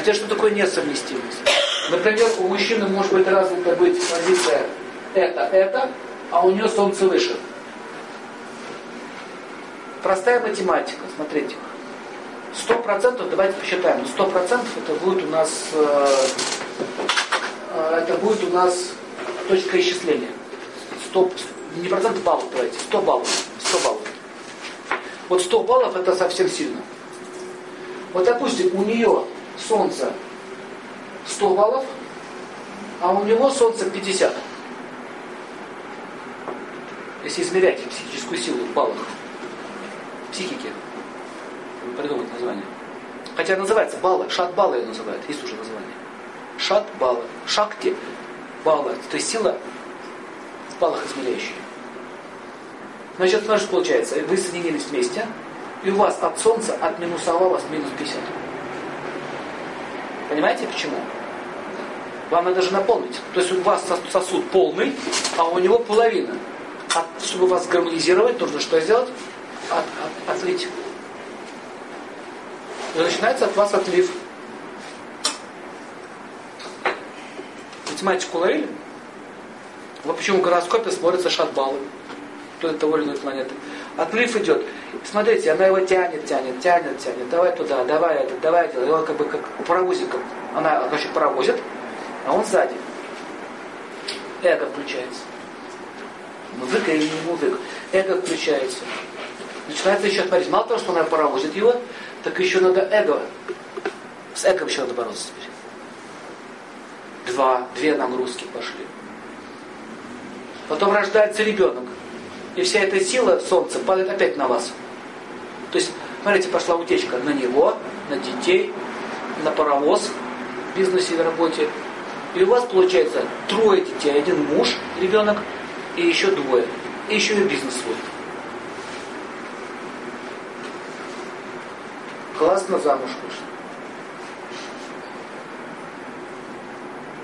Теперь что такое несовместимость? Например, у мужчины может быть развита быть позиция это, это, а у нее солнце выше. Простая математика, смотрите. Сто процентов, давайте посчитаем, сто процентов это будет у нас, э, э, это будет у нас точка исчисления. 100, не процент баллов, давайте, 100 баллов. 100 баллов. Вот 100 баллов это совсем сильно. Вот допустим, у нее солнце 100 баллов, а у него солнце 50. Если измерять психическую силу в баллах психики, придумать название. Хотя называется баллы, шат баллы ее называют, есть уже название. Шат баллы, шакти баллы, то есть сила в баллах измеряющая. Значит, смотри, что получается. Вы соединились вместе, и у вас от Солнца отминусовалось минус 50. Понимаете почему? Вам надо же наполнить. То есть у вас сосуд полный, а у него половина. А чтобы вас гармонизировать, нужно что сделать? От, от, отлить. И начинается от вас отлив. Математику ловили? Вот почему в гороскопе смотрятся шатбалы того или иной планеты. Отлив идет. Смотрите, она его тянет, тянет, тянет, тянет. Давай туда, давай это, давай это. И он как бы как паровозиком. Она, значит, паровозит, а он сзади. Эго включается. Музыка или не музыка. Эго включается. Начинается еще смотреть. Мало того, что она паровозит его, так еще надо эго. С эго еще надо бороться теперь. Два, две нагрузки пошли. Потом рождается ребенок и вся эта сила Солнца падает опять на вас. То есть, смотрите, пошла утечка на него, на детей, на паровоз в бизнесе и работе. И у вас получается трое детей, один муж, ребенок, и еще двое. И еще и бизнес свой. Классно замуж вышла.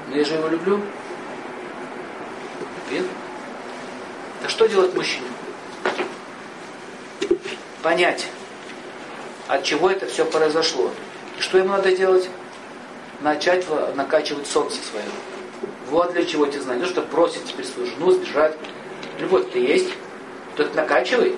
Но я же его люблю. Любил. Так что делать мужчине? Понять, от чего это все произошло. И что ему надо делать? Начать накачивать солнце свое. Вот для чего эти знания. Ну, чтобы бросить теперь свою жену, сбежать. Любовь-то есть. Это накачивай.